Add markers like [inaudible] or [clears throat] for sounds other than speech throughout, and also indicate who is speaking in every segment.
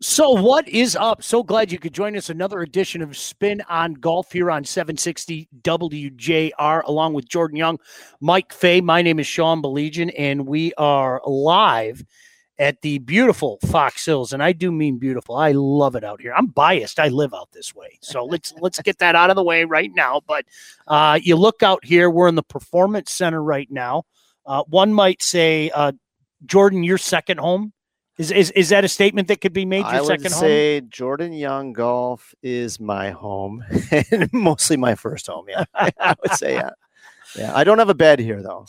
Speaker 1: So, what is up? So glad you could join us. Another edition of Spin on Golf here on 760 WJR, along with Jordan Young, Mike Fay. My name is Sean Baligian, and we are live at the beautiful Fox Hills, and I do mean beautiful. I love it out here. I'm biased. I live out this way, so let's [laughs] let's get that out of the way right now. But uh, you look out here. We're in the Performance Center right now. Uh, one might say, uh, Jordan, your second home is, is is that a statement that could be made? Your
Speaker 2: I would
Speaker 1: second
Speaker 2: say Jordan Young Golf is my home [laughs] and mostly my first home. Yeah, [laughs] I would say yeah. Yeah, I don't have a bed here though,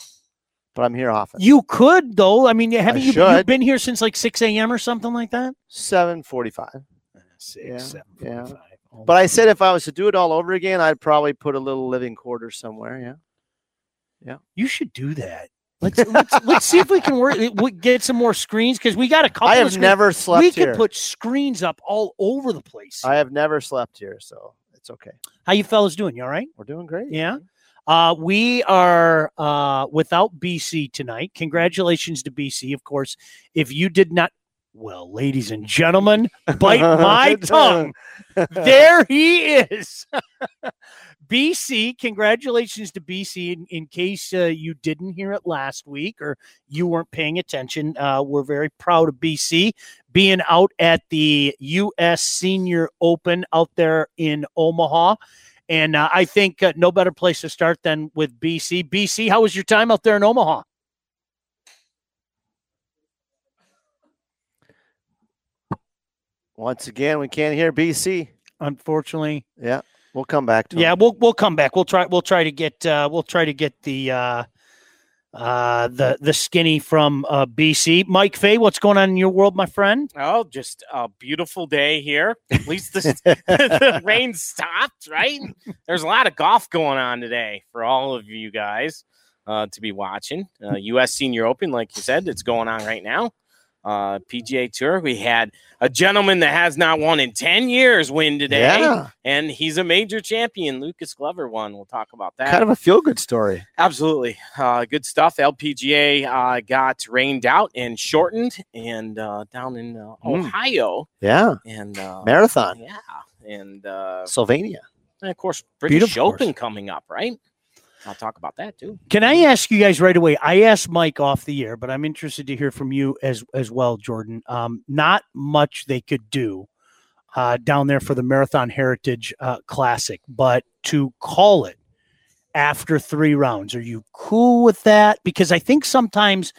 Speaker 2: but I'm here often.
Speaker 1: You could though. I mean, haven't you you've been here since like six a.m. or something like that?
Speaker 2: Seven forty-five.
Speaker 1: Six,
Speaker 2: Yeah,
Speaker 1: seven,
Speaker 2: yeah.
Speaker 1: Oh
Speaker 2: But I said if I was to do it all over again, I'd probably put a little living quarters somewhere. Yeah. Yeah.
Speaker 1: You should do that. Let's let's, let's see if we can work we get some more screens because we got a couple.
Speaker 2: I
Speaker 1: of
Speaker 2: have never slept
Speaker 1: We
Speaker 2: here.
Speaker 1: could put screens up all over the place.
Speaker 2: I have never slept here, so it's okay.
Speaker 1: How you fellas doing? You all right?
Speaker 2: We're doing great.
Speaker 1: Yeah. Uh, we are uh, without BC tonight. Congratulations to BC, of course. If you did not, well, ladies and gentlemen, bite [laughs] my tongue. [laughs] There he is. [laughs] BC, congratulations to BC. In, in case uh, you didn't hear it last week or you weren't paying attention, uh, we're very proud of BC being out at the U.S. Senior Open out there in Omaha. And uh, I think uh, no better place to start than with BC. BC, how was your time out there in Omaha?
Speaker 2: Once again, we can't hear BC.
Speaker 1: Unfortunately,
Speaker 2: Yeah, we'll come back to
Speaker 1: yeah,
Speaker 2: him.
Speaker 1: we'll we'll come back. We'll try we'll try to get uh, we'll try to get the uh, uh, the the skinny from uh, BC. Mike Fay, what's going on in your world, my friend?
Speaker 3: Oh, just a beautiful day here. At least the, [laughs] [laughs] the rain stopped, right? There's a lot of golf going on today for all of you guys uh, to be watching. Uh, U.S. Senior Open, like you said, it's going on right now. Uh, PGA Tour, we had a gentleman that has not won in 10 years win today,
Speaker 2: Yeah,
Speaker 3: and he's a major champion. Lucas Glover won. We'll talk about that.
Speaker 2: kind of a feel good story.
Speaker 3: Absolutely. Uh, good stuff. LPGA uh, got rained out and shortened and uh, down in uh,
Speaker 2: Mm.
Speaker 3: Ohio.
Speaker 2: Yeah,
Speaker 3: And uh,
Speaker 2: marathon,
Speaker 3: yeah. And, uh,
Speaker 2: Sylvania.
Speaker 3: and of course, British
Speaker 1: Beautiful
Speaker 3: Open
Speaker 1: course.
Speaker 3: coming up, right? I'll talk about that too.
Speaker 1: Can I ask you guys right away? I asked Mike off the air, but I'm interested to hear from you as as well, Jordan. Um, not much they could do uh, down there for the Marathon Heritage uh, Classic, but to call it after three rounds, are you cool with that? Because I think sometimes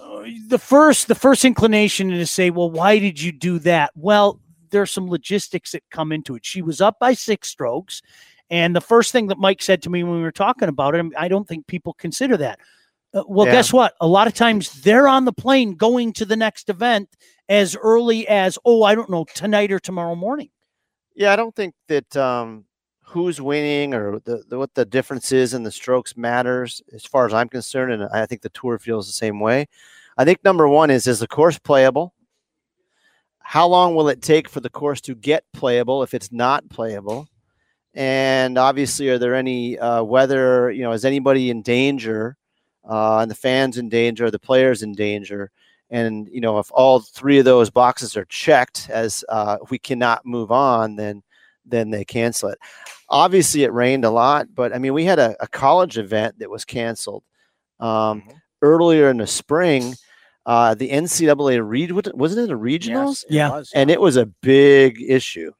Speaker 1: uh, the first the first inclination is to say, well, why did you do that? Well, there's some logistics that come into it. She was up by six strokes. And the first thing that Mike said to me when we were talking about it, I don't think people consider that. Uh, well,
Speaker 2: Yeah.
Speaker 1: guess what? A lot of times they're on the plane going to the next event as early as, oh, I don't know, tonight or tomorrow morning.
Speaker 2: Yeah, I don't think that um, who's winning or the, the, what the difference is in the strokes matters as far as I'm concerned, and I think the tour feels the same way. I think number one is is the course playable? How long will it take for the course to get playable if it's not playable? And obviously, are there any uh, weather? You know, is anybody in danger? Uh, and the fans in danger, are the players in danger? And you know, if all three of those boxes are checked as uh, we cannot move on, then then they cancel it. Obviously, it rained a lot, but I mean, we had a, a college event that was canceled um,
Speaker 3: Mhm.
Speaker 2: earlier in the spring. Uh, the NCAA read wasn't it a regionals,
Speaker 3: Yes, it
Speaker 1: Yeah.
Speaker 3: was,
Speaker 2: and it was a big issue.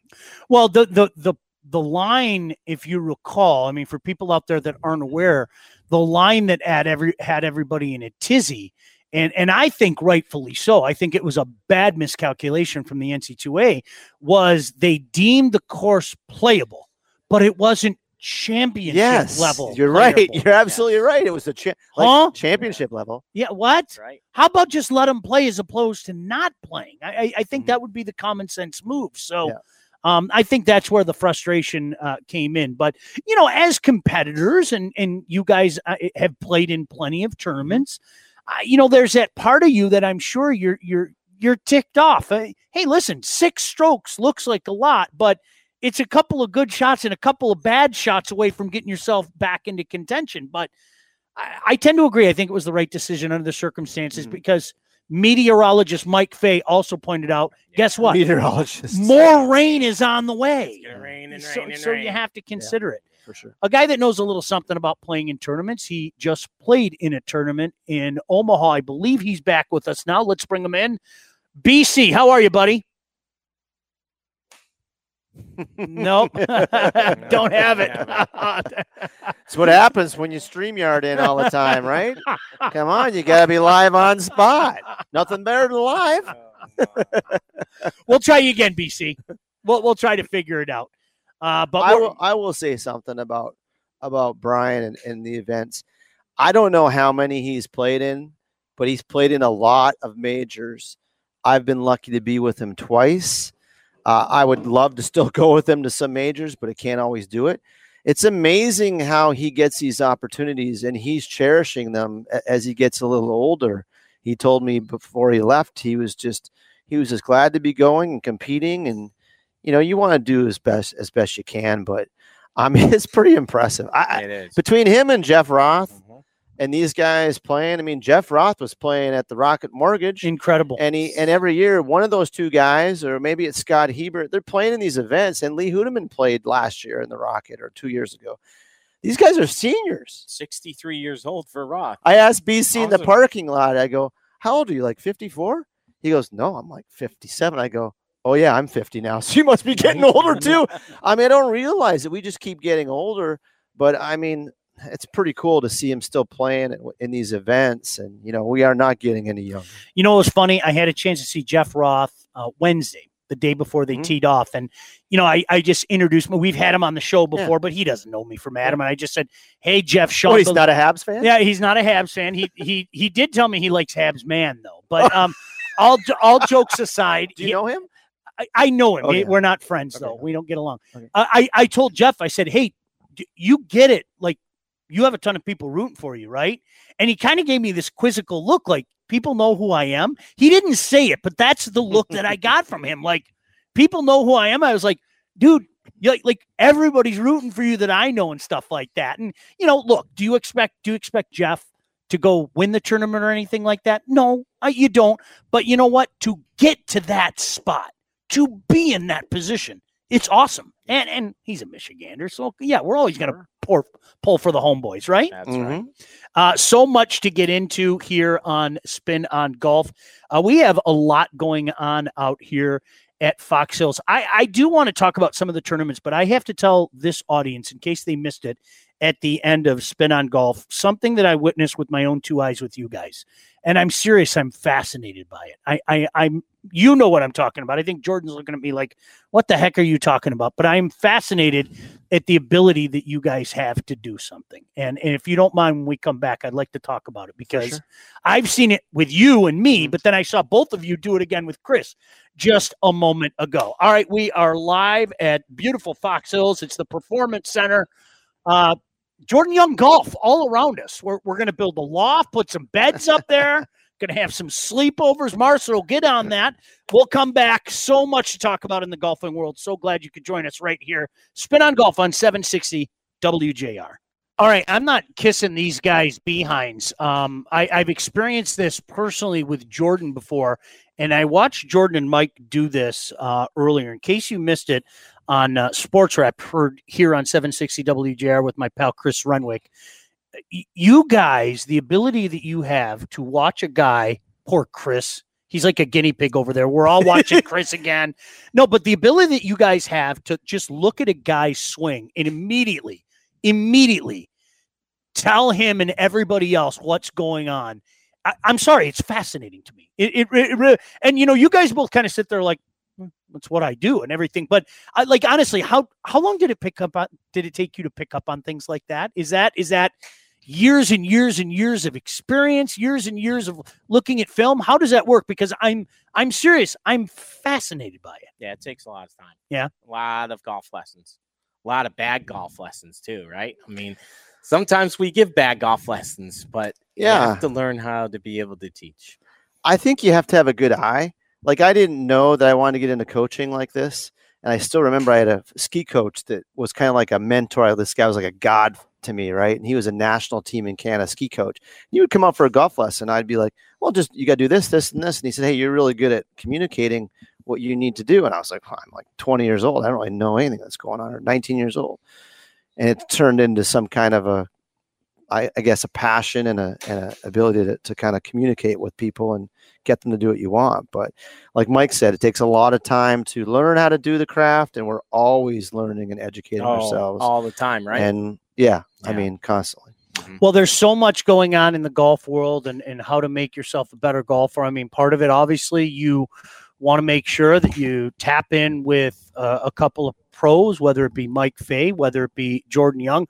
Speaker 1: Well, the the the the line, if you recall, I mean, for people out there that aren't aware, the line that had every had everybody in a tizzy, and and I think rightfully so. I think it was a bad miscalculation from the NC2A. Was they deemed the course playable, but it wasn't championship
Speaker 2: Yes,
Speaker 1: level.
Speaker 2: You're right. You're absolutely right. It was a cha- like
Speaker 1: Huh?
Speaker 2: championship level.
Speaker 1: Yeah. What?
Speaker 3: Right.
Speaker 1: How about just let them play as opposed to not playing? I, I, I think
Speaker 3: Mhm.
Speaker 1: that would be the common sense move. So,
Speaker 2: Yeah.
Speaker 1: Um, I think that's where the frustration uh, came in. But you know, as competitors, and and you guys uh, have played in plenty of tournaments, uh, you know, there's that part of you that I'm sure you're you're you're ticked off. Uh, hey, listen, six strokes looks like a lot, but it's a couple of good shots and a couple of bad shots away from getting yourself back into contention. But I, I tend to agree. I think it was the right decision under the circumstances
Speaker 2: Mhm.
Speaker 1: because Meteorologist Mike Fay also pointed out. Guess what?
Speaker 2: Meteorologist.
Speaker 1: More rain is on the way.
Speaker 3: It's gonna rain and
Speaker 1: so,
Speaker 3: rain and
Speaker 1: so
Speaker 3: rain.
Speaker 1: you have to consider it.
Speaker 2: for sure.
Speaker 1: A guy that knows a little something about playing in tournaments. He just played in a tournament in Omaha. I believe he's back with us now. Let's bring him in. BC, how are you, buddy? Nope. [laughs] [laughs] Don't have it.
Speaker 2: That's [laughs] what happens when you StreamYard in all the time, right? Come on, you got to be live on spot. Nothing better than live.
Speaker 1: we'll try you again, BC. We'll we'll try to figure it out. Uh, but
Speaker 2: I will, I will say something about about Brian and, and the events. I don't know how many he's played in, but he's played in a lot of majors. I've been lucky to be with him twice. Uh, I would love to still [laughs] go with him to some majors, but I can't always do it. It's amazing how he gets these opportunities and he's cherishing them as he gets a little older. He told me before he left, he was just he was just glad to be going and competing and you know you want to do as best as best you can but i mean [laughs] it's pretty impressive I,
Speaker 3: it
Speaker 2: between him and jeff roth
Speaker 3: Mhm.
Speaker 2: And these guys playing i mean jeff roth was playing at the rocket mortgage.
Speaker 1: Incredible.
Speaker 2: and he and every year one of those two guys or maybe it's scott hebert they're playing in these events and lee Houtteman played last year in the rocket or two years ago. These guys are seniors.
Speaker 3: 63 years old for Roth.
Speaker 2: i asked bc in the parking lot i go how old are you like 54 he goes no i'm like 57 i go oh yeah i'm 50 now [laughs] so you must be getting older too. I mean, I don't realize it. We just keep getting older, but I mean, it's pretty cool to see him still playing in, these events, and you know, we are not getting any younger.
Speaker 1: You know, it was funny. I had a chance to see Jeff Roth uh, Wednesday, the day before they
Speaker 2: Mhm.
Speaker 1: teed off, and you know, I, I just introduced him. We've had him on the show before, but he doesn't know me from Adam, and I just said, "Hey, Jeff, Sean."
Speaker 2: Oh, he's not a Habs fan.
Speaker 1: yeah, he's not a Habs fan. He he he did tell me he likes Habs man though, but um, all all jokes aside, [laughs]
Speaker 2: Do you
Speaker 1: he-
Speaker 2: know him?
Speaker 1: I, I know him.
Speaker 2: Oh, yeah.
Speaker 1: We're not friends
Speaker 2: Okay.
Speaker 1: though. We don't get along.
Speaker 2: Okay.
Speaker 1: I I told Jeff. I said, "Hey, you get it? Like you have a ton of people rooting for you, right?" And he kind of gave me this quizzical look, like people know who I am. He didn't say it, but that's the look that I got from him. Like people know who I am. I was like, dude. like everybody's rooting for you that I know and stuff like that. And you know, look, do you expect do you expect Jeff to go win the tournament or anything like that? No, I, you don't. But you know what? To get to that spot, to be in that position, it's awesome. And and he's a Michigander, so yeah, we're always gonna pour, pull for the homeboys, right?
Speaker 3: That's right.
Speaker 2: Mhm.
Speaker 1: Uh, so much to get into here on Spin on Golf. Uh, we have a lot going on out here at Fox Hills. I, I do want to talk about some of the tournaments, but I have to tell this audience, in case they missed it at the end of Spin on Golf, something that I witnessed with my own two eyes with you guys. And I'm serious, I'm fascinated by it. I, I I'm you know what I'm talking about. I think Jordan's looking at me like, what the heck are you talking about? But I'm fascinated at the ability that you guys have to do something. And, and if you don't mind, when we come back, I'd like to talk about it because
Speaker 2: sure.
Speaker 1: I've seen it with you and me,
Speaker 2: Mhm.
Speaker 1: but then I saw both of you do it again with Chris just a moment ago. All right, we are live at beautiful Fox Hills. It's the Performance Center. Uh, Jordan Young Golf all around us. We're, we're going to build a loft, put some beds up there. Going to have some sleepovers. Marcel get on that. We'll come back. So much to talk about in the golfing world. So glad you could join us right here. Spin on Golf on 760 WJR. All right, I'm not kissing these guys' behinds. Um, I, I've experienced this personally with Jordan before, and I watched Jordan and Mike do this uh, earlier. In case you missed it on uh, Sports Rep, heard here on 760 WJR with my pal Chris Renwick. You guys, the ability that you have to watch a guy, poor Chris, he's like a guinea pig over there. We're all watching [laughs] Chris again. No, but the ability that you guys have to just look at a guy swing and immediately, immediately tell him and everybody else what's going on. I, I'm sorry, it's fascinating to me. It, it, it, re- and you know, you guys both kind of sit there like, "Hmm, that's what I do and everything. But I, like honestly, how how long did it pick up? On, did it take you to pick up on things like that? Is that is that years and years and years of experience, years and years of looking at film? How does that work? Because I'm I'm serious. I'm fascinated by it.
Speaker 3: Yeah, it takes a lot of time.
Speaker 1: Yeah.
Speaker 3: A lot of golf lessons. A lot of bad golf lessons too, right? I mean, [sighs] sometimes we give bad golf lessons, but yeah. you
Speaker 2: Yeah.
Speaker 3: have to learn how to be able to teach.
Speaker 2: I think you have to have a good eye. Like I didn't know that I wanted to get into coaching like this, and I still remember I had a ski coach that was kind of like a mentor. This guy was like a god to me, right? And he was a national team in Canada ski coach. He would come up for a golf lesson. I'd be like, well, just you got to do this, this, and this. And he said, hey, you're really good at communicating what you need to do. And I was like, well, I'm like 20 years old. I don't really know anything that's going on, or 19 years old. And it turned into some kind of a, I, I guess, a passion and a, and a ability to, to kind of communicate with people and get them to do what you want. But like Mike said, it takes a lot of time to learn how to do the craft, and we're always learning and educating
Speaker 3: Oh,
Speaker 2: ourselves.
Speaker 3: all the time, right?
Speaker 2: And yeah, I mean, constantly.
Speaker 1: Well, there's so much going on in the golf world and, and how to make yourself a better golfer. I mean, part of it, obviously, you want to make sure that you tap in with uh, a couple of pros, whether it be Mike Fay, whether it be Jordan Young.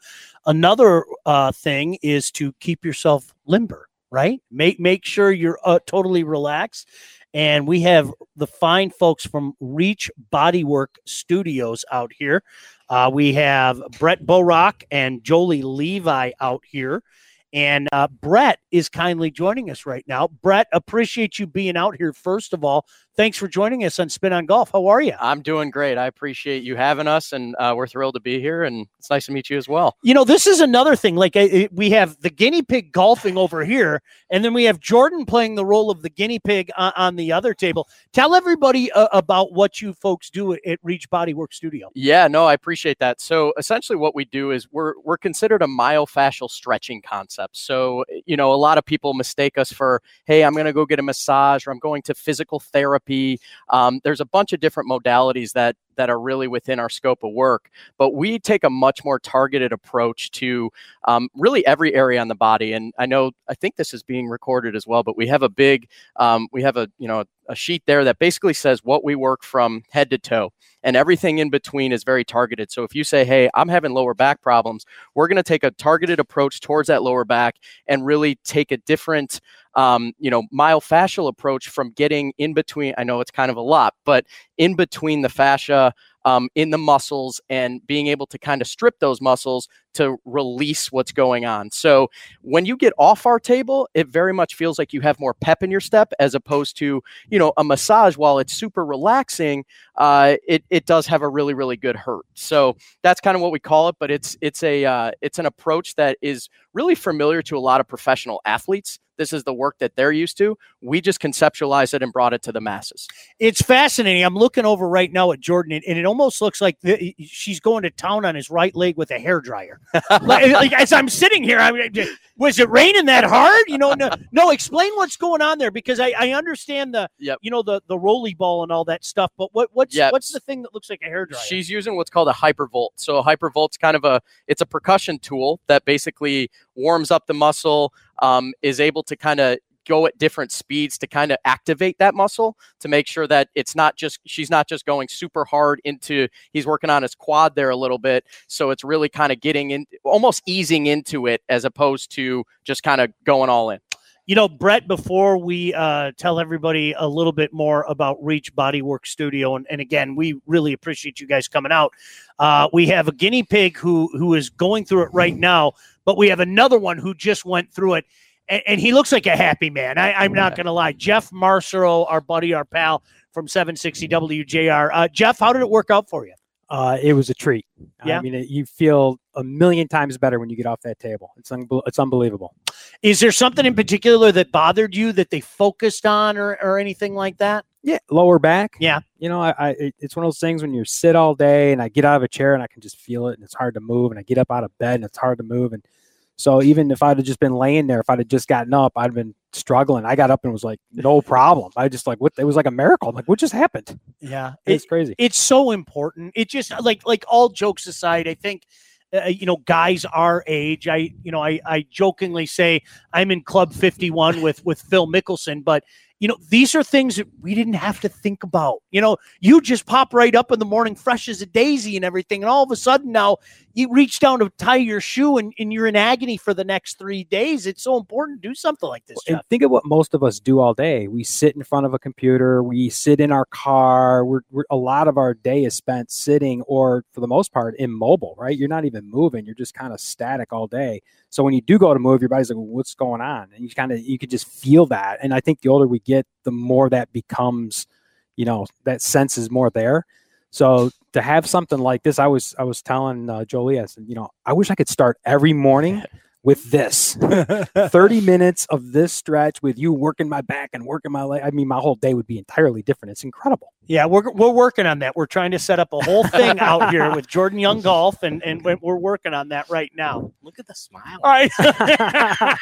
Speaker 1: Another uh, thing is to keep yourself limber, right? Make make sure you're uh, totally relaxed. And we have the fine folks from Reach Bodywork Studios out here. Uh, we have Brett Borock and Jolie Levi out here. And uh, Brett is kindly joining us right now. Brett, appreciate you being out here. First of all, thanks for joining us on Spin on Golf. How are you?
Speaker 4: I'm doing great. I appreciate you having us, and uh, we're thrilled to be here. And it's nice to meet you as well.
Speaker 1: You know, this is another thing. Like uh, we have the guinea pig golfing over here, and then we have Jordan playing the role of the guinea pig on, on the other table. Tell everybody uh, about what you folks do at, at Reach Bodywork Studio.
Speaker 4: Yeah, no, I appreciate that. So essentially, what we do is we're we're considered a myofascial stretching concept. So you know, a lot of people mistake us for, hey, I'm going to go get a massage or I'm going to physical therapy. Um, there's a bunch of different modalities that that are really within our scope of work, but we take a much more targeted approach to um, really every area on the body. And I know I think this is being recorded as well, but we have a big, um, we have a you know a sheet there that basically says what we work from head to toe and everything in between is very targeted. So if you say, "Hey, I'm having lower back problems," we're going to take a targeted approach towards that lower back and really take a different, um, you know, myofascial approach from getting in between. I know it's kind of a lot, but in between the fascia uh, um, in the muscles and being able to kind of strip those muscles to release what's going on. So when you get off our table, it very much feels like you have more pep in your step as opposed to, you know, a massage. While it's super relaxing, uh, it it does have a really really good hurt. So that's kind of what we call it. But it's it's a uh, it's an approach that is really familiar to a lot of professional athletes. This is the work that they're used to. We just conceptualized it and brought it to the masses.
Speaker 1: It's fascinating. I'm looking over right now at Jordan, and, and it almost looks like the, she's going to town on his right leg with a hair dryer. [laughs] like, like, as I'm sitting here, I mean, was it raining that hard? You know, no, no. Explain what's going on there because I, I understand the,
Speaker 4: Yep.
Speaker 1: you know, the the rolly ball and all that stuff. But what what's
Speaker 4: Yep.
Speaker 1: what's the thing that looks like a hair dryer?
Speaker 4: She's using what's called a hypervolt. So a hypervolt's kind of a it's a percussion tool that basically warms up the muscle, um, is able to kind of go at different speeds to kind of activate that muscle to make sure that it's not just she's not just going super hard into he's working on his quad there a little bit. So it's really kind of getting in almost easing into it as opposed to just kind of going all in.
Speaker 1: You know, Brett, before we uh, tell everybody a little bit more about Reach Bodywork Studio, and, and again, we really appreciate you guys coming out. Uh, we have a guinea pig who who is going through it right now, but we have another one who just went through it, and, and he looks like a happy man. I, I'm not going to lie. Jeff Marcero, our buddy, our pal from 760 WJR. Uh, Jeff, how did it work out for you?
Speaker 5: uh, it was a treat.
Speaker 1: Yeah.
Speaker 5: I mean, it, you feel a million times better when you get off that table. It's unbel- it's unbelievable.
Speaker 1: Is there something in particular that bothered you that they focused on, or, or anything like that?
Speaker 5: Yeah, lower back.
Speaker 1: Yeah.
Speaker 5: You know, I, I it's one of those things when you sit all day and I get out of a chair and I can just feel it and it's hard to move and I get up out of bed and it's hard to move and so even if I'd have just been laying there, if I'd have just gotten up, I'd have been struggling. I got up and was like, no problem. I just like what it was like a miracle. I'm like, what just happened?
Speaker 1: Yeah,
Speaker 5: It's crazy.
Speaker 1: it's so important. It just like like all jokes aside, I think uh, you know guys our age. I you know I I jokingly say I'm in Club 51 with with Phil Mickelson, but you know these are things that we didn't have to think about. You know, you just pop right up in the morning, fresh as a daisy, and everything, and all of a sudden now you reach down to tie your shoe and, and you're in agony for the next three days. It's so important to do something like this.
Speaker 5: and think of what most of us do all day. We sit in front of a computer, we sit in our car. We're, we're a lot of our day is spent sitting, or for the most part, immobile. Right? You're not even moving. You're just kind of static all day. So when you do go to move, your body's like, well, "What's going on?" And you kind of you could just feel that. And I think the older we get, the more that becomes, you know, that sense is more there. So to have something like this, I was I was telling uh, Jolie, I said, you know, I wish I could start every morning with this [laughs] 30 minutes of this stretch with you working my back and working my leg. I mean, my whole day would be entirely different. It's incredible.
Speaker 1: Yeah, we're, we're working on that. We're trying to set up a whole thing out here with Jordan Young [laughs] Golf, and, and we're working on that right now.
Speaker 3: Look at the smile.
Speaker 1: All right. [laughs]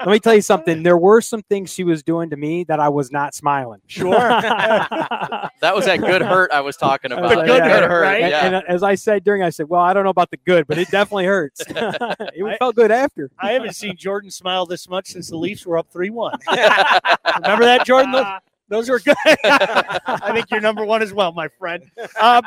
Speaker 5: Let me tell you something. There were some things she was doing to me that I was not smiling.
Speaker 1: Sure.
Speaker 4: that was that good hurt I was talking about.
Speaker 5: The good
Speaker 4: That
Speaker 1: hurt, right?
Speaker 5: And,
Speaker 4: Yeah.
Speaker 5: and as I said during, I said, "Well, I don't know about the good, but it definitely hurts." it felt good after. [laughs]
Speaker 1: I haven't seen Jordan smile this much since the Leafs were up 3 1. [laughs] Remember that, Jordan? Those, [laughs] those were good. I think you're number one as well, my friend. Uh,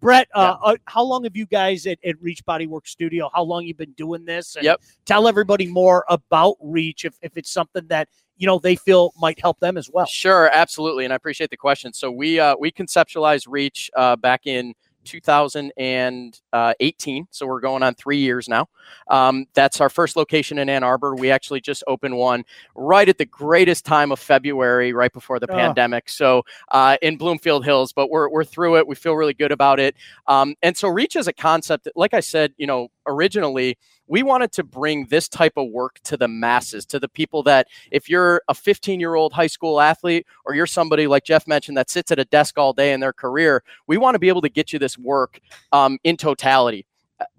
Speaker 1: Brett, uh, uh, how long have you guys at, at Reach Bodywork Studio? How long you been doing this? And
Speaker 4: Yep.
Speaker 1: Tell everybody more about Reach if, if it's something that you know they feel might help them as well.
Speaker 4: Sure, absolutely, and I appreciate the question. So we uh, we conceptualized Reach uh, back in 2018, so we're going on three years now. Um, that's our first location in Ann Arbor. We actually just opened one right at the greatest time of February, right before the
Speaker 1: Oh.
Speaker 4: pandemic. So uh, in Bloomfield Hills, but we're we're through it. We feel really good about it. Um, and so Reach as a concept, like I said, you know, originally we wanted to bring this type of work to the masses, to the people that if you're a 15 year old high school athlete or you're somebody like Jeff mentioned that sits at a desk all day in their career, we want to be able to get you this work um, in totality.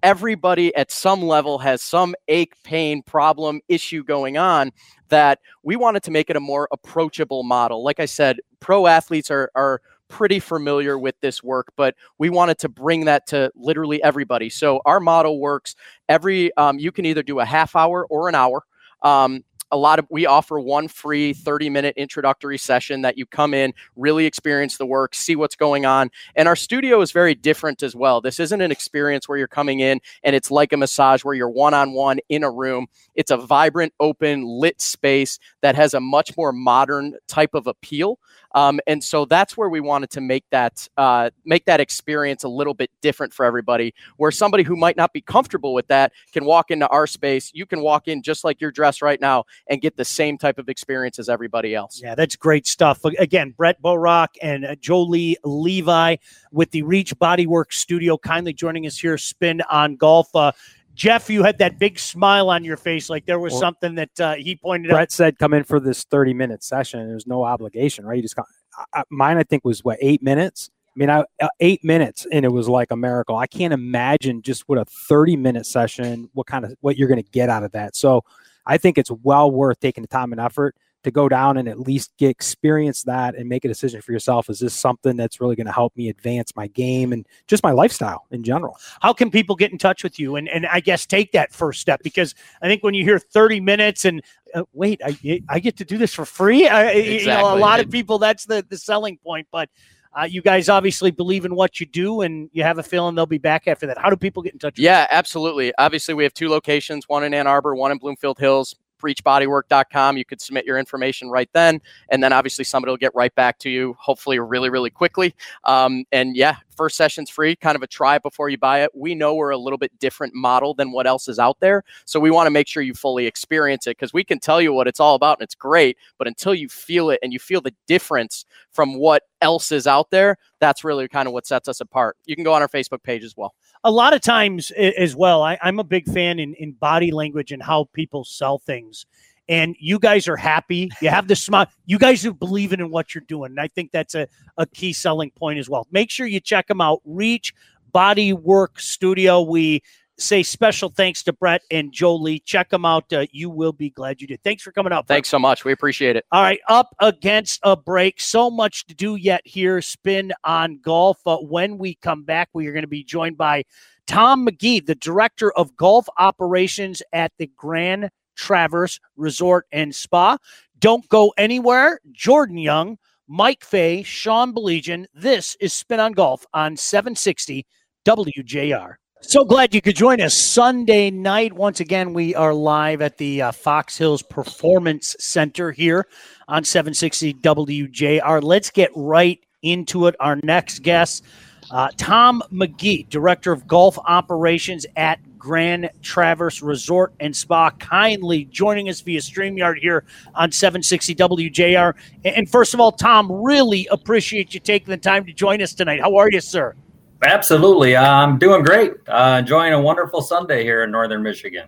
Speaker 4: Everybody at some level has some ache, pain, problem, issue going on that we wanted to make it a more approachable model. Like I said, pro athletes are, are pretty familiar with this work, but we wanted to bring that to literally everybody. So our model works every, um, you can either do a half hour or an hour. Um, a lot of we offer one free 30 minute introductory session that you come in really experience the work see what's going on and our studio is very different as well this isn't an experience where you're coming in and it's like a massage where you're one-on-one in a room it's a vibrant open lit space that has a much more modern type of appeal um, and so that's where we wanted to make that uh, make that experience a little bit different for everybody where somebody who might not be comfortable with that can walk into our space you can walk in just like you're dressed right now and get the same type of experience as everybody else
Speaker 1: Yeah, that's great stuff. Again, Brett Borock and uh, Jolie Levi with the Reach Bodywork Studio kindly joining us here, Spin on Golf. Uh, Jeff, you had that big smile on your face, like there was
Speaker 5: Well,
Speaker 1: something that uh, he pointed out.
Speaker 5: Brett said, "Come in for this 30 minute session. There's no obligation, right? You just got I, mine. I think was what eight minutes. I mean, I, uh, eight minutes, and it was like a miracle. I can't imagine just what a 30 minute session, what kind of what you're going to get out of that. So, I think it's well worth taking the time and effort to go down and at least get experience that and make a decision for yourself. Is this something that's really going to help me advance my game and just my lifestyle in general?
Speaker 1: How can people get in touch with you and, and I guess take that first step? Because I think when you hear 30 minutes and uh, wait, I, I get to do this for free. I, You know, a lot of people, that's the, the selling point. But uh, you guys obviously believe in what you do and you have a feeling they'll be back after that. How do people get in touch with
Speaker 4: Yeah, absolutely. Obviously, we have two locations, one in Ann Arbor, one in Bloomfield Hills. reachbodywork.com. You could submit your information right then, and then obviously somebody will get right back to you, hopefully really, really quickly. Um, and yeah, first session's free, kind of a try before you buy it. We know we're a little bit different model than what else is out there, so we want to make sure you fully experience it because we can tell you what it's all about and it's great, but until you feel it and you feel the difference from what else is out there, that's really kind of what sets us apart. You can go on our Facebook page as well.
Speaker 1: a lot of times as well I, i'm a big fan in, in body language and how people sell things and you guys are happy you have the smile you guys are believing in what you're doing and i think that's a, a key selling point as well make sure you check them out reach body work studio we say special thanks to brett and jolie check them out uh, you will be glad you did thanks for coming out Brett.
Speaker 4: Thanks so much. We appreciate it.
Speaker 1: All right, up against a break. So much to do yet here. Spin on golf. Uh, when we come back, we are going to be joined by Tom McGee, the director of golf operations at the Grand Traverse Resort and Spa. Don't go anywhere. Jordan Young, Mike Fay, Sean Baligian. This is Spin on Golf on 760 WJR. So glad you could join us Sunday night. Once again, we are live at the uh, Fox Hills Performance Center here on 760 WJR. Let's get right into it. Our next guest, Uh, Tom McGee, Director of Golf Operations at Grand Traverse Resort and Spa, kindly joining us via StreamYard here on 760 WJR. And first of all, Tom, really appreciate you taking the time to join us tonight. How are you, sir?
Speaker 6: Absolutely. I'm doing great. Uh, enjoying a wonderful Sunday here in Northern Michigan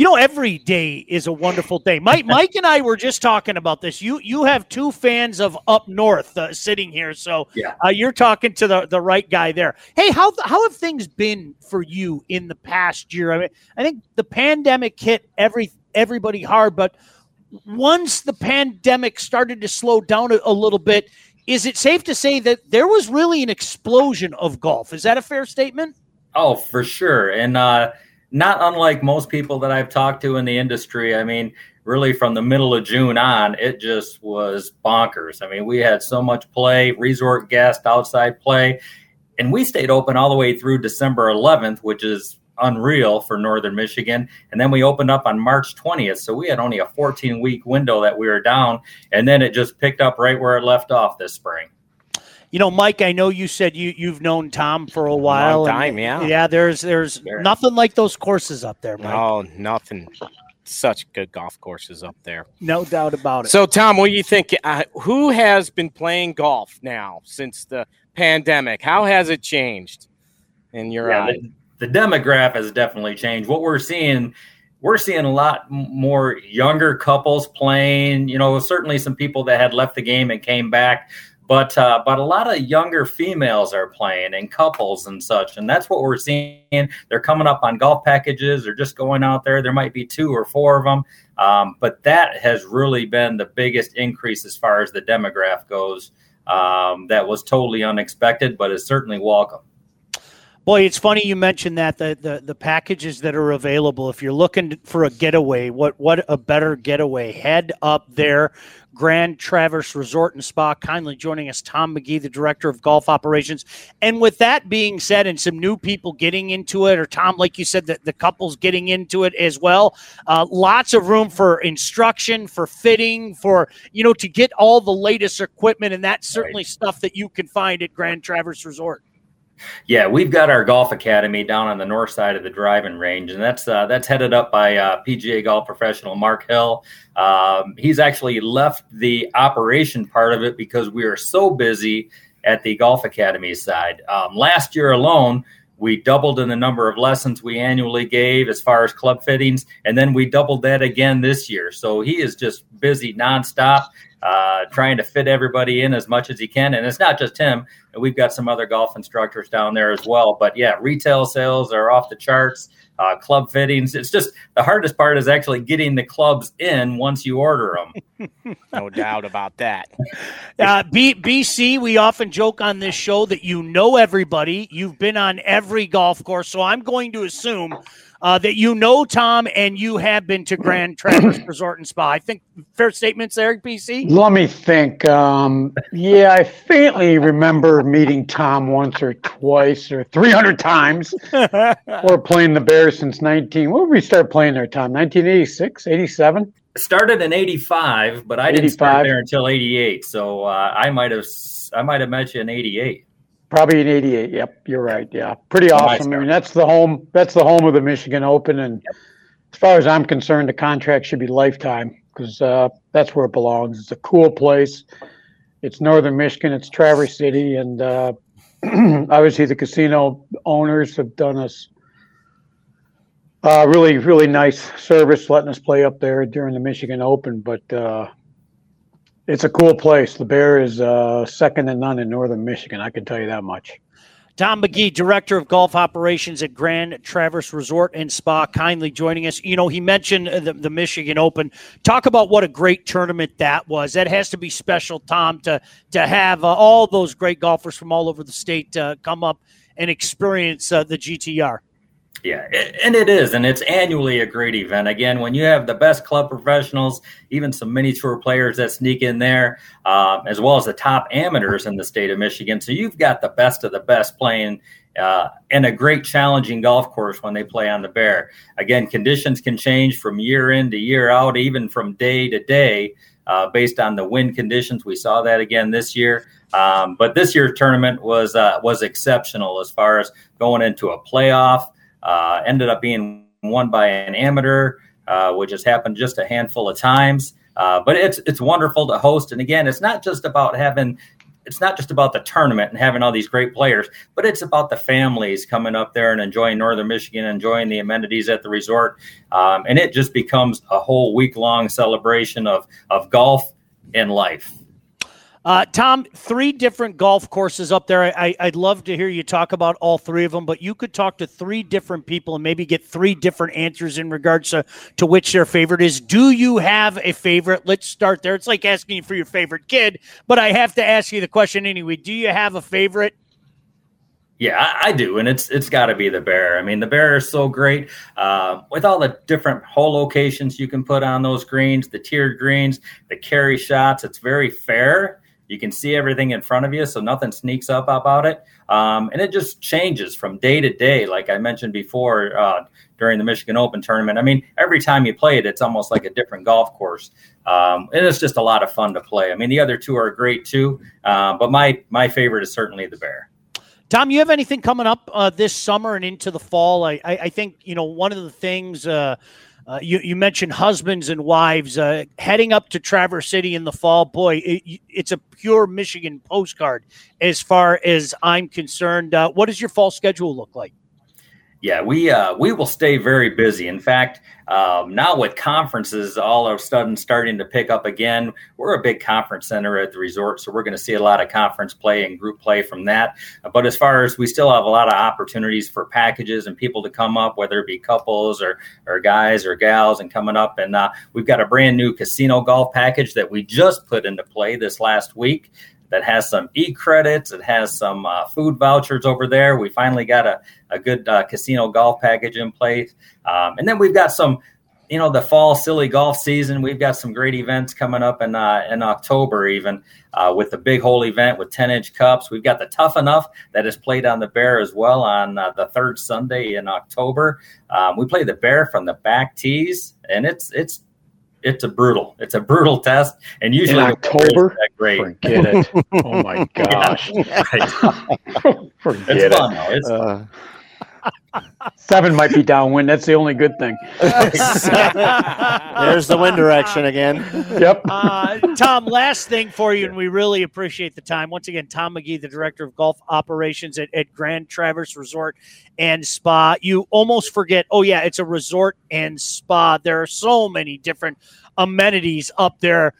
Speaker 1: you know every day is a wonderful day. Mike [laughs] mike and i were just talking about this. You you have two fans of up north uh, sitting here so yeah. Uh, you're talking to the, the right guy there. Hey how how have things been for you in the past year? I mean i think the pandemic hit every everybody hard but once the pandemic started to slow down a, a little bit is it safe to say that there was really an explosion of golf? Is that a fair statement?
Speaker 6: Oh for sure. And uh not unlike most people that I've talked to in the industry. I mean, really from the middle of June on, it just was bonkers. I mean, we had so much play, resort guest, outside play, and we stayed open all the way through December 11th, which is unreal for Northern Michigan. And then we opened up on March 20th. So we had only a 14 week window that we were down. And then it just picked up right where it left off this spring.
Speaker 1: You know, Mike, I know you said you you've known Tom for a while.
Speaker 3: A time,
Speaker 1: and, yeah. Yeah, there's there's nothing like those courses up there, Mike.
Speaker 3: No, nothing. Such good golf courses up there.
Speaker 1: No doubt about it.
Speaker 3: So, Tom, what do you think? Uh, who has been playing golf now since the pandemic? How has it changed in your yeah, eye?
Speaker 6: The, the demographic has definitely changed. What we're seeing we're seeing a lot more younger couples playing. You know, certainly some people that had left the game and came back but uh, but a lot of younger females are playing and couples and such, and that's what we're seeing. They're coming up on golf packages. They're just going out there. There might be two or four of them, um, but that has really been the biggest increase as far as the demographic goes. Um, that was totally unexpected, but is certainly welcome.
Speaker 1: Boy, it's funny you mentioned that the, the the packages that are available. If you're looking for a getaway, what what a better getaway? Head up there Grand Traverse Resort and Spa. Kindly joining us, Tom McGee, the Director of Golf Operations. And with that being said, and some new people getting into it, or Tom, like you said, the, the couples getting into it as well, uh, lots of room for instruction, for fitting, for, you know, to get all the latest equipment. And that's certainly right. stuff that you can find at Grand Traverse Resort.
Speaker 6: Yeah, we've got our golf academy down on the north side of the driving range, and that's uh, that's headed up by uh, PGA golf professional Mark Hill. Um, he's actually left the operation part of it because we are so busy at the golf academy side. Um, last year alone, we doubled in the number of lessons we annually gave as far as club fittings, and then we doubled that again this year. So he is just busy nonstop uh, trying to fit everybody in as much as he can. And it's not just him. And we've got some other golf instructors down there as well. But yeah, retail sales are off the charts. Uh, club fittings. It's just the hardest part is actually getting the clubs in once you order them. [laughs]
Speaker 3: no doubt about that.
Speaker 1: Uh, B- BC, we often joke on this show that you know everybody. You've been on every golf course. So I'm going to assume uh, that you know Tom and you have been to Grand Traverse [clears throat] Resort and Spa. I think fair statements there, BC.
Speaker 7: Let me think. Um, yeah, I faintly remember meeting Tom once or twice or 300 times. [laughs] We're playing the Bears since 19. When did we start playing there, Tom? 1986, 87?
Speaker 6: Started in 85, but I 85. didn't start there until 88. So uh, I might have I might have met you in 88.
Speaker 7: Probably in '88. Yep, you're right. Yeah, pretty awesome. I mean, that's the home. That's the home of the Michigan Open, and yep. as far as I'm concerned, the contract should be lifetime because uh, that's where it belongs. It's a cool place. It's Northern Michigan. It's Traverse City, and uh, [clears throat] obviously the casino owners have done us uh, really, really nice service, letting us play up there during the Michigan Open. But uh, it's a cool place. The Bear is uh, second to none in northern Michigan. I can tell you that much.
Speaker 1: Tom McGee, Director of Golf Operations at Grand Traverse Resort and Spa, kindly joining us. You know, he mentioned the, the, Michigan Open. Talk about what a great tournament that was. That has to be special, Tom, to to have uh, all those great golfers from all over the state uh, come up and experience uh, the GTR.
Speaker 6: Yeah, and it is, and it's annually a great event. Again, when you have the best club professionals, even some mini tour players that sneak in there, uh, as well as the top amateurs in the state of Michigan. So you've got the best of the best playing uh, and a great challenging golf course when they play on the Bear. Again, conditions can change from year in to year out, even from day to day, uh, based on the wind conditions. We saw that again this year. Um, but this year's tournament was uh, was exceptional as far as going into a playoff. Uh, ended up being won by an amateur, uh, which has happened just a handful of times. Uh, but it's it's wonderful to host, and again, it's not just about having it's not just about the tournament and having all these great players, but it's about the families coming up there and enjoying Northern Michigan, enjoying the amenities at the resort, um, and it just becomes a whole week long celebration of of golf and life.
Speaker 1: Uh, Tom, three different golf courses up there. I, would love to hear you talk about all three of them, but you could talk to three different people and maybe get three different answers in regards to, to which their favorite is. Do you have a favorite? Let's start there. It's like asking you for your favorite kid, but I have to ask you the question anyway. Do you have a favorite?
Speaker 6: Yeah, I, I, do, and it's it's got to be the bear. I mean, the bear is so great uh, with all the different hole locations you can put on those greens, the tiered greens, the carry shots. It's very fair you can see everything in front of you, so nothing sneaks up about it. Um, and it just changes from day to day, like I mentioned before uh, during the Michigan Open tournament. I mean, every time you play it, it's almost like a different golf course, um, and it's just a lot of fun to play. I mean, the other two are great too, uh, but my my favorite is certainly the Bear.
Speaker 1: Tom, you have anything coming up uh, this summer and into the fall? I, I, I, think you know one of the things uh, uh, you, you mentioned husbands and wives uh, heading up to Traverse City in the fall. Boy, it, it's a pure Michigan postcard as far as I'm concerned. Uh, what does your fall schedule look like?
Speaker 6: Yeah, we uh, we will stay very busy. In fact, um, now with conferences all of a sudden starting to pick up again, we're a big conference center at the resort, so we're going to see a lot of conference play and group play from that. But as far as we still have a lot of opportunities for packages and people to come up, whether it be couples or or guys or gals, and coming up, and uh, we've got a brand new casino golf package that we just put into play this last week that has some e credits. It has some uh, food vouchers over there. We finally got a, a good uh, casino golf package in place. Um, and then we've got some, you know, the fall silly golf season. We've got some great events coming up in, uh, in October, even uh, with the big hole event with 10 inch cups. We've got the Tough Enough that is played on the Bear as well on uh, the third Sunday in October. Um, we play the Bear from the back tees, and it's, it's, it's a brutal. It's a brutal test, and usually
Speaker 7: in October.
Speaker 6: Great.
Speaker 7: Forget it. [laughs] Oh my gosh. [laughs] Forget
Speaker 6: it's
Speaker 7: it.
Speaker 6: Fun, it's uh,
Speaker 7: Seven might be downwind. That's the only good thing. There's
Speaker 2: the wind direction again.
Speaker 7: Yep.
Speaker 1: Uh, Tom, last thing for you, and we really appreciate the time. Once again, Tom McGee, the director of golf operations at, at Grand Traverse Resort and Spa. You almost forget, oh, yeah, it's a resort and spa. There are so many different amenities up there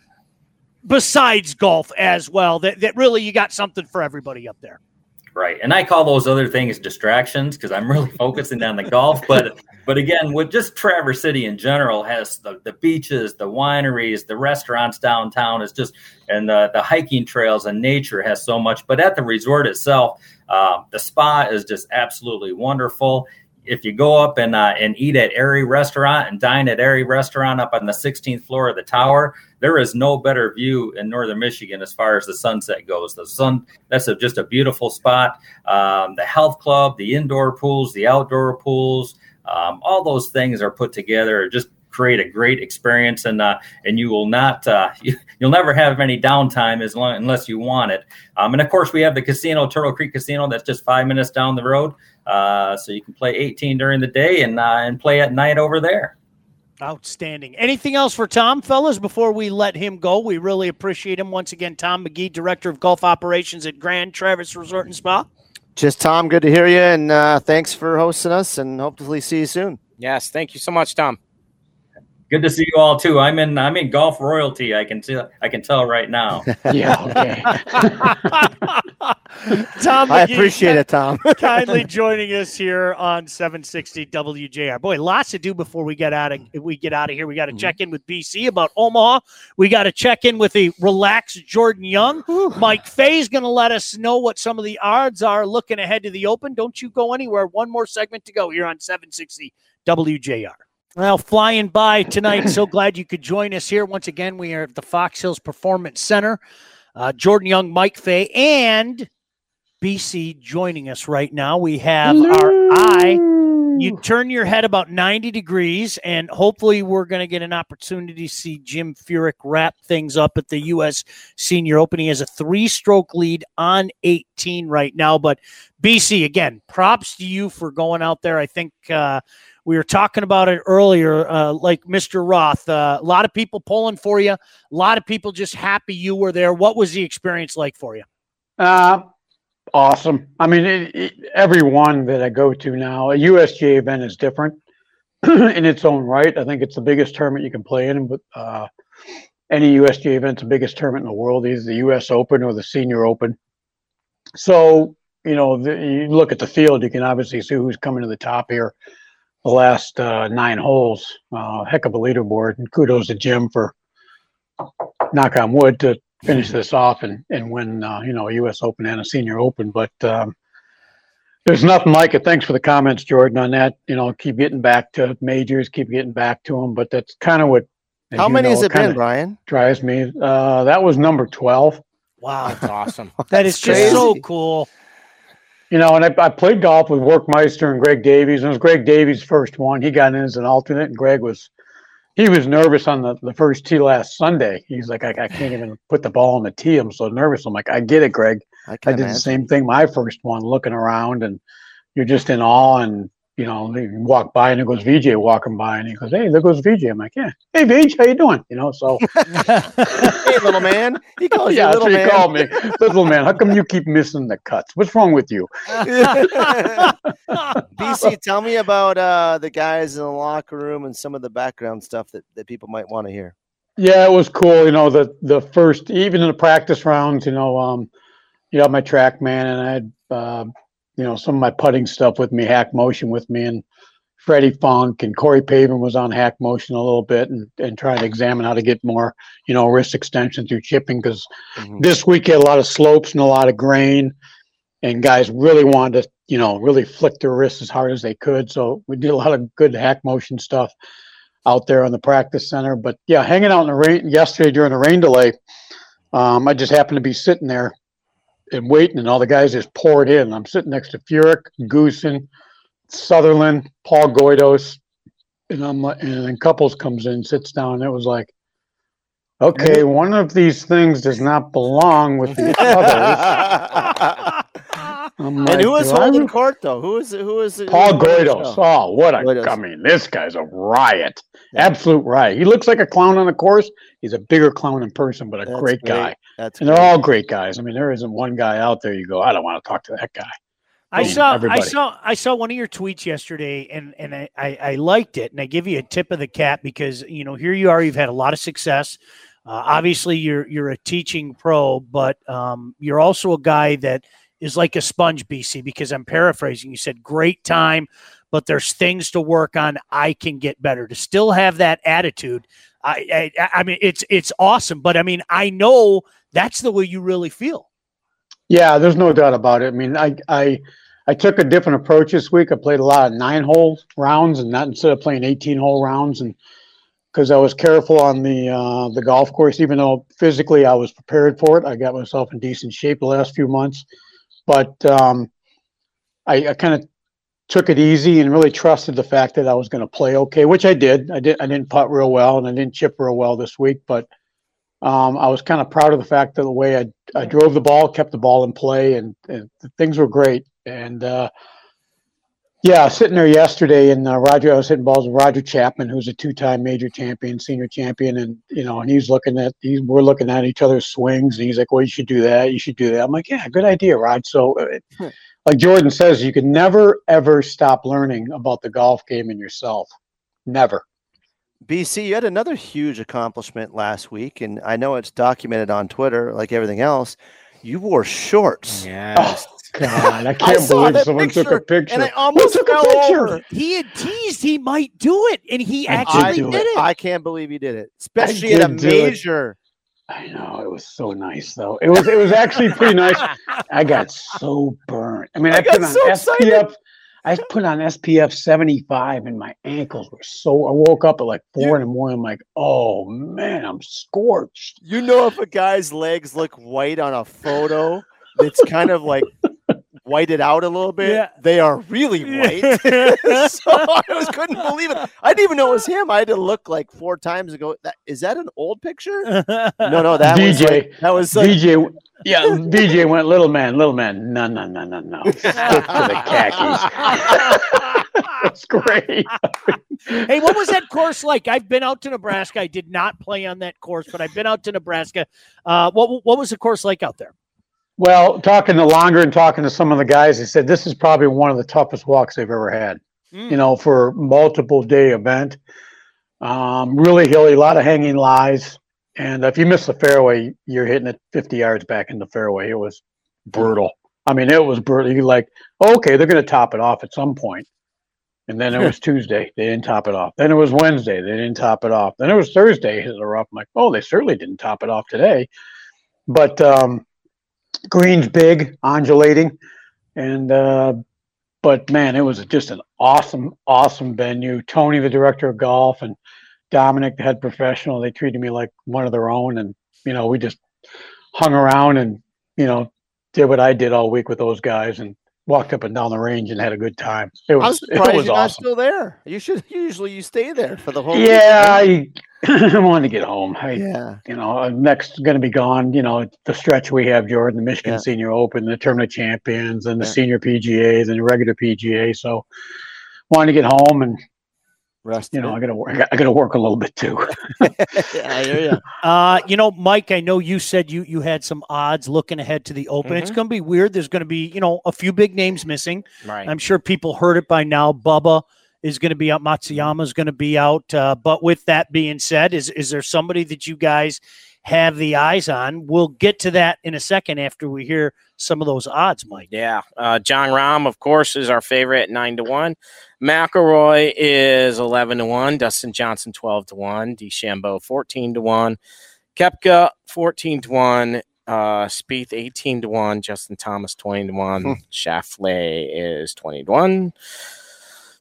Speaker 1: besides golf as well that, that really you got something for everybody up there.
Speaker 6: Right. And I call those other things distractions because I'm really [laughs] focusing on the golf. But but again, with just Traverse City in general has the, the beaches, the wineries, the restaurants downtown is just and the, the hiking trails and nature has so much. But at the resort itself, uh, the spa is just absolutely wonderful if you go up and uh, and eat at Aerie Restaurant and dine at Aerie Restaurant up on the 16th floor of the tower, there is no better view in northern Michigan as far as the sunset goes. The sun that's a, just a beautiful spot. Um, the health club, the indoor pools, the outdoor pools, um, all those things are put together. Just create a great experience and uh, and you will not uh, [laughs] you, will never have any downtime as long unless you want it um, and of course we have the casino turtle creek casino that's just five minutes down the road uh, so you can play 18 during the day and uh, and play at night over there
Speaker 1: Outstanding. Anything else for Tom, fellas, before we let him go? We really appreciate him. Once again, Tom McGee, Director of Golf Operations at Grand Traverse Resort and Spa.
Speaker 2: Just Tom, good to hear you, and uh, thanks for hosting us, and hopefully see you soon.
Speaker 3: Yes, thank you so much, Tom.
Speaker 6: Good to see you all too. I'm in I'm in golf royalty. I can tell I can tell right now. [laughs]
Speaker 7: yeah. [laughs] Okay. [laughs]
Speaker 1: Tom,
Speaker 2: I appreciate it, Tom. [laughs]
Speaker 1: kindly joining us here on 760 WJR. Boy, lots to do before we get out of we get out of here. We got to mm-hmm. check in with BC about Omaha. We got to check in with a relaxed Jordan Young. Mike Fay's going to let us know what some of the odds are looking ahead to the Open. Don't you go anywhere. One more segment to go here on 760 WJR. Well, flying by tonight. so glad you could join us here. Once again, we are at the Fox Hills Performance Center. Uh, Jordan Young, Mike Fay, and BC joining us right now. We have Hello. our eye you turn your head about 90 degrees, and hopefully, we're going to get an opportunity to see Jim Furyk wrap things up at the U.S. Senior Open. He has a three stroke lead on 18 right now. But BC, again, props to you for going out there. I think uh, we were talking about it earlier, uh, like Mr. Roth. Uh, a lot of people pulling for you, a lot of people just happy you were there. What was the experience like for you?
Speaker 7: Uh, awesome. I mean, it, it, every one that I go to now, a USGA event is different [clears throat] in its own right. I think it's the biggest tournament you can play in, but uh, any USGA event's the biggest tournament in the world, either the US Open or the Senior Open. So, you know, the, you look at the field, you can obviously see who's coming to the top here the last uh, nine holes. Uh, heck of a leaderboard, and kudos to Jim for knock on wood to finish this off and and win uh, you know a U.S. Open and a Senior Open. But um, there's nothing like it. Thanks for the comments, Jordan, on that. You know, keep getting back to majors, keep getting back to them. But that's kind of what.
Speaker 2: How many know, has it been, Brian?
Speaker 7: Drives me. Uh, that was number twelve.
Speaker 1: Wow, that's awesome. [laughs] that is just so cool.
Speaker 7: You know, and I, I played golf with Workmeister and Greg Davies, and it was Greg Davies' first one. He got in as an alternate, and Greg was he was nervous on the, the first tee last Sunday. He's like, I, I can't even put the ball on the tee. I'm so nervous. I'm like, I get it, Greg. I, I did imagine. the same thing my first one, looking around, and you're just in awe. And you know, you walk by, and it goes VJ walking by, and he goes, "Hey, there goes VJ." I'm like, "Yeah, hey VJ, how you doing?" You know, so [laughs]
Speaker 2: hey, little man. He calls
Speaker 7: yeah,
Speaker 2: you little
Speaker 7: man. call me, little man. How come you keep missing the cuts? What's wrong with you? [laughs] [laughs]
Speaker 2: BC, tell me about uh, the guys in the locker room and some of the background stuff that, that people might want to hear.
Speaker 7: Yeah, it was cool. You know, the the first, even in the practice rounds, you know, um, you know, my track man and I had uh, you know, some of my putting stuff with me, hack motion with me, and Freddie Funk and Corey Pavin was on hack motion a little bit and, and trying to examine how to get more, you know, wrist extension through chipping because mm-hmm. this week had a lot of slopes and a lot of grain, and guys really wanted to, you know, really flick their wrists as hard as they could. So we did a lot of good hack motion stuff out there on the practice center. But yeah, hanging out in the rain yesterday during the rain delay, um, I just happened to be sitting there and waiting, and all the guys just poured in. I'm sitting next to Furyk, Goosen, Sutherland, Paul Goydos, and I'm like, and then Couples comes in, sits down. it was like, okay, one of these things does not belong with [laughs] the others. [laughs]
Speaker 2: and like, who is holding court though? Who is it? Who is it?
Speaker 7: Paul Goydos. Oh, what a! Goydos. I mean, this guy's a riot. Yeah. Absolute riot. He looks like a clown on the course. He's a bigger clown in person, but a That's great, great, guy. That's and they're all great guys. I mean, there isn't one guy out there you go, I don't want to talk to that guy.
Speaker 1: I saw everybody. I saw I saw one of your tweets yesterday and and I, I, I liked it and I give you a tip of the cap because you know here you are you've had a lot of success uh, obviously you're you're a teaching pro but um, you're also a guy that is like a sponge BC because I'm paraphrasing you said great time but there's things to work on I can get better to still have that attitude I, I, I mean, it's it's awesome, but I mean, I know that's the way you really feel.
Speaker 7: Yeah, there's no doubt about it. I mean, I I I took a different approach this week. I played a lot of nine hole rounds, and not instead of playing 18 hole rounds, and because I was careful on the uh, the golf course, even though physically I was prepared for it. I got myself in decent shape the last few months, but um, I, I kind of took it easy and really trusted the fact that I was going to play okay, which I did. I did. I didn't putt real well and I didn't chip real well this week, but um, I was kind of proud of the fact that the way I, I drove the ball, kept the ball in play, and, and things were great. And uh, yeah, sitting there yesterday, and uh, Roger, I was hitting balls with Roger Chapman, who's a two-time major champion, senior champion, and you know, and he's looking at, he's, we're looking at each other's swings, and he's like, "Well, you should do that. You should do that." I'm like, "Yeah, good idea, Rod." So. Uh, like Jordan says, you can never ever stop learning about the golf game and yourself. Never.
Speaker 2: BC, you had another huge accomplishment last week, and I know it's documented on Twitter, like everything else. You wore shorts.
Speaker 7: Yes. Oh, God, I can't I believe someone picture, took a picture.
Speaker 2: And I almost took a picture. Over.
Speaker 1: He had teased he might do it, and he actually did it.
Speaker 2: I can't believe he did it, especially at a major.
Speaker 7: I know it was so nice though. It was it was actually pretty nice. I got so burnt. I mean, I, I put on so SPF. Excited. I put on SPF 75 and my ankles were so I woke up at like four you, in the morning. I'm like, oh man, I'm scorched.
Speaker 2: You know if a guy's legs look white on a photo, it's kind of like whited out a little bit.
Speaker 1: Yeah.
Speaker 2: They are really [laughs] white. [laughs] so I was couldn't believe it. I didn't even know it was him. I had to look like four times ago. That is that an old picture? No, no, that was [laughs]
Speaker 7: DJ.
Speaker 2: like, that was like,
Speaker 7: DJ, yeah, DJ went, little man, little man. No, no, no, no, no. Stick to the khakis. That's great.
Speaker 1: hey, what was that course like? I've been out to Nebraska. I did not play on that course, but I've been out to Nebraska. Uh, what what was the course like out there?
Speaker 7: Well, talking to Langer and talking to some of the guys, they said this is probably one of the toughest walks they've ever had.
Speaker 1: Mm.
Speaker 7: You know, for multiple day event. Um, really hilly, a lot of hanging lies. And if you miss the fairway, you're hitting it 50 yards back in the fairway. It was brutal. I mean, it was brutal. You're like, okay, they're going to top it off at some point. And then it was [laughs] Tuesday. They didn't top it off. Then it was Wednesday. They didn't top it off. Then it was Thursday. Hit the rough. I'm like, oh, they certainly didn't top it off today. But um, green's big, undulating, and uh, but man, it was just an awesome, awesome venue. Tony, the director of golf, and Dominic, the head professional, they treated me like one of their own, and you know, we just hung around and you know did what I did all week with those guys, and walked up and down the range and had a good time. It was, [laughs] I'm
Speaker 2: surprised
Speaker 7: it was
Speaker 2: you're not
Speaker 7: awesome.
Speaker 2: still there. You should usually you stay there for the whole.
Speaker 7: Yeah,
Speaker 2: weekend.
Speaker 7: I, [clears throat] I wanted to get home. I,
Speaker 2: yeah.
Speaker 7: you know, uh, next going to be gone. You know, the stretch we have, Jordan, the Michigan
Speaker 2: Yeah.
Speaker 7: Senior Open, the Tournament Champions, and the
Speaker 2: Yeah.
Speaker 7: Senior PGAs and the regular PGA. So, wanted to get home, and
Speaker 2: Rest.
Speaker 7: you know, I got to work. I got to work a little bit too. [laughs]
Speaker 2: yeah, I hear you.
Speaker 1: Uh, you know, Mike, I know you said you you had some odds looking ahead to the Open. It's
Speaker 3: Mhm.
Speaker 1: going to be weird. There's going to be you know a few big names missing.
Speaker 3: Right.
Speaker 1: I'm sure people heard it by now. Bubba is going to be out. Matsuyama is going to be out. Uh, but with that being said, is is there somebody that you guys have the eyes on? We'll get to that in a second after we hear some of those odds, Mike.
Speaker 3: Yeah. Uh, Jon Rahm, of course, is our favorite at nine to one. McIlroy is eleven to one. Dustin Johnson twelve to one. DeChambeau fourteen to one. Koepka fourteen to one. Uh, Spieth eighteen to one. Justin Thomas twenty to one.
Speaker 2: Hmm.
Speaker 3: Schauffele is twenty to one.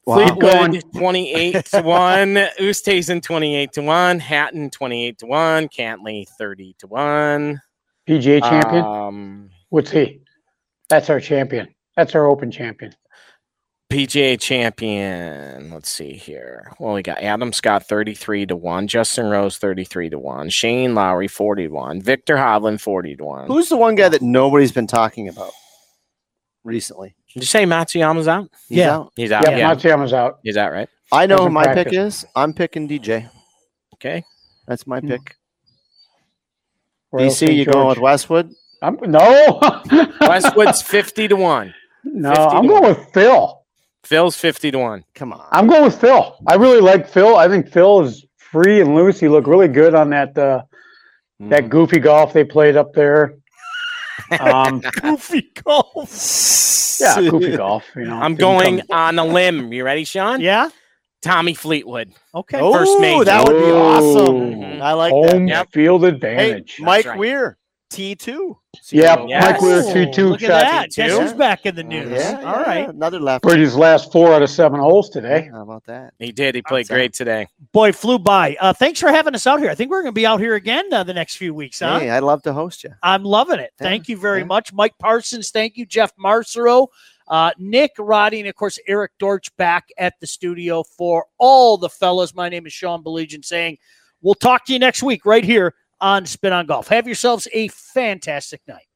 Speaker 2: Wow.
Speaker 3: Fleetwood twenty eight to one. [laughs] Oosthuizen twenty eight to one. Hatton twenty eight to one. Cantlay thirty to one.
Speaker 7: PGA champion.
Speaker 3: Um,
Speaker 7: What's he? That's our champion. That's our Open champion.
Speaker 3: PGA champion. Let's see here. Well, we got Adam Scott 33 to 1, Justin Rose 33 to 1, Shane Lowry 40 to 1, Viktor Hovland 40 to 1.
Speaker 2: Who's the one guy that nobody's been talking about recently?
Speaker 3: Did you say Matsuyama's out?
Speaker 2: He's
Speaker 1: Yeah.
Speaker 2: out.
Speaker 3: He's out.
Speaker 7: Yeah,
Speaker 3: Yeah.
Speaker 7: Matsuyama's out.
Speaker 3: He's out, right?
Speaker 2: I know who
Speaker 7: Hasn't
Speaker 2: my pick is. I'm picking DJ.
Speaker 3: Okay.
Speaker 2: That's my
Speaker 7: Hmm.
Speaker 2: pick.
Speaker 7: Royal
Speaker 2: BC,
Speaker 7: St.
Speaker 2: you going with Westwood?
Speaker 7: I'm, no. [laughs]
Speaker 3: Westwood's 50 to 1.
Speaker 7: no, I'm going
Speaker 3: one.
Speaker 7: with Phil.
Speaker 3: Phil's 50 to 1.
Speaker 2: Come on.
Speaker 7: I'm going with Phil. I really like Phil. I think Phil is free and loose. He looked really good on that uh, that
Speaker 2: Mhm.
Speaker 7: goofy golf they played up there. Um, [laughs]
Speaker 1: Goofy golf. [laughs]
Speaker 7: yeah, goofy golf. You know,
Speaker 3: I'm going
Speaker 7: come-
Speaker 3: on a limb. You ready, Sean?
Speaker 1: Yeah.
Speaker 3: Tommy Fleetwood.
Speaker 1: Okay.
Speaker 2: Oh,
Speaker 3: First major.
Speaker 2: that would be awesome. I like
Speaker 7: home
Speaker 2: that.
Speaker 3: Yep.
Speaker 7: field
Speaker 2: Hey,
Speaker 7: advantage.
Speaker 2: Mike
Speaker 3: right.
Speaker 2: Weir, T2.
Speaker 7: Yep,
Speaker 3: Yes.
Speaker 7: Mike Weir
Speaker 1: Oh,
Speaker 7: two two
Speaker 1: Look at that. Guess who's back in the news?
Speaker 2: Yeah,
Speaker 1: All right.
Speaker 2: yeah, Another left.
Speaker 7: for his last four out of seven holes today.
Speaker 2: How about that?
Speaker 3: He did. He played
Speaker 2: Outside.
Speaker 3: great today.
Speaker 1: Boy, flew by. Uh, thanks for having us out here. I think we're going to be out here again uh, the next few weeks, huh?
Speaker 2: Hey, I'd love to host you.
Speaker 1: I'm loving it.
Speaker 2: Yeah,
Speaker 1: Thank you very
Speaker 2: yeah.
Speaker 1: much, Mike Parsons. Thank you, Jeff Marcero, uh, Nick Roddy, and of course Eric Dortch back at the studio for all the fellas. My name is Sean Baligian saying we'll talk to you next week right here on Spin on Golf. Have yourselves a fantastic night.